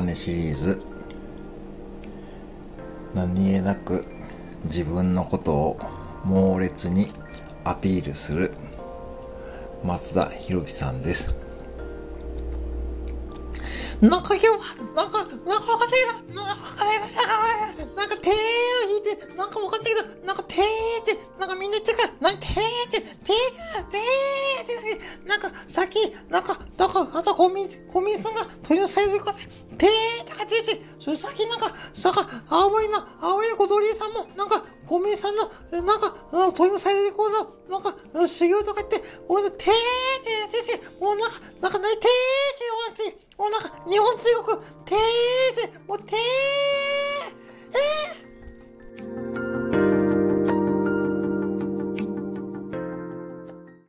ネシリーズ。何気なく自分のことを猛烈にアピールする松田博樹さんです。なんか今日は、なんか、なんかわかんないけど、なんかわかんないけど、なんか手を引いて、なんかわかんないけど、なんか手って、なんかみんな言ってるから、なんか手って、手手って、さっき、なんか、なんか朝コンビニ、コンビニさんが鳥のサイズでくださてーって書いてるし、それさっきなんか、さか、青森の、青森の小鳥さんも、なんか、コンビニさんの、なんか、あ鳥のサイズで講座、なんか、修行とか言って、俺の手ってやってるし、もうなんか、なんかない、てーって言われて、もうなんか、日本中国、て、ー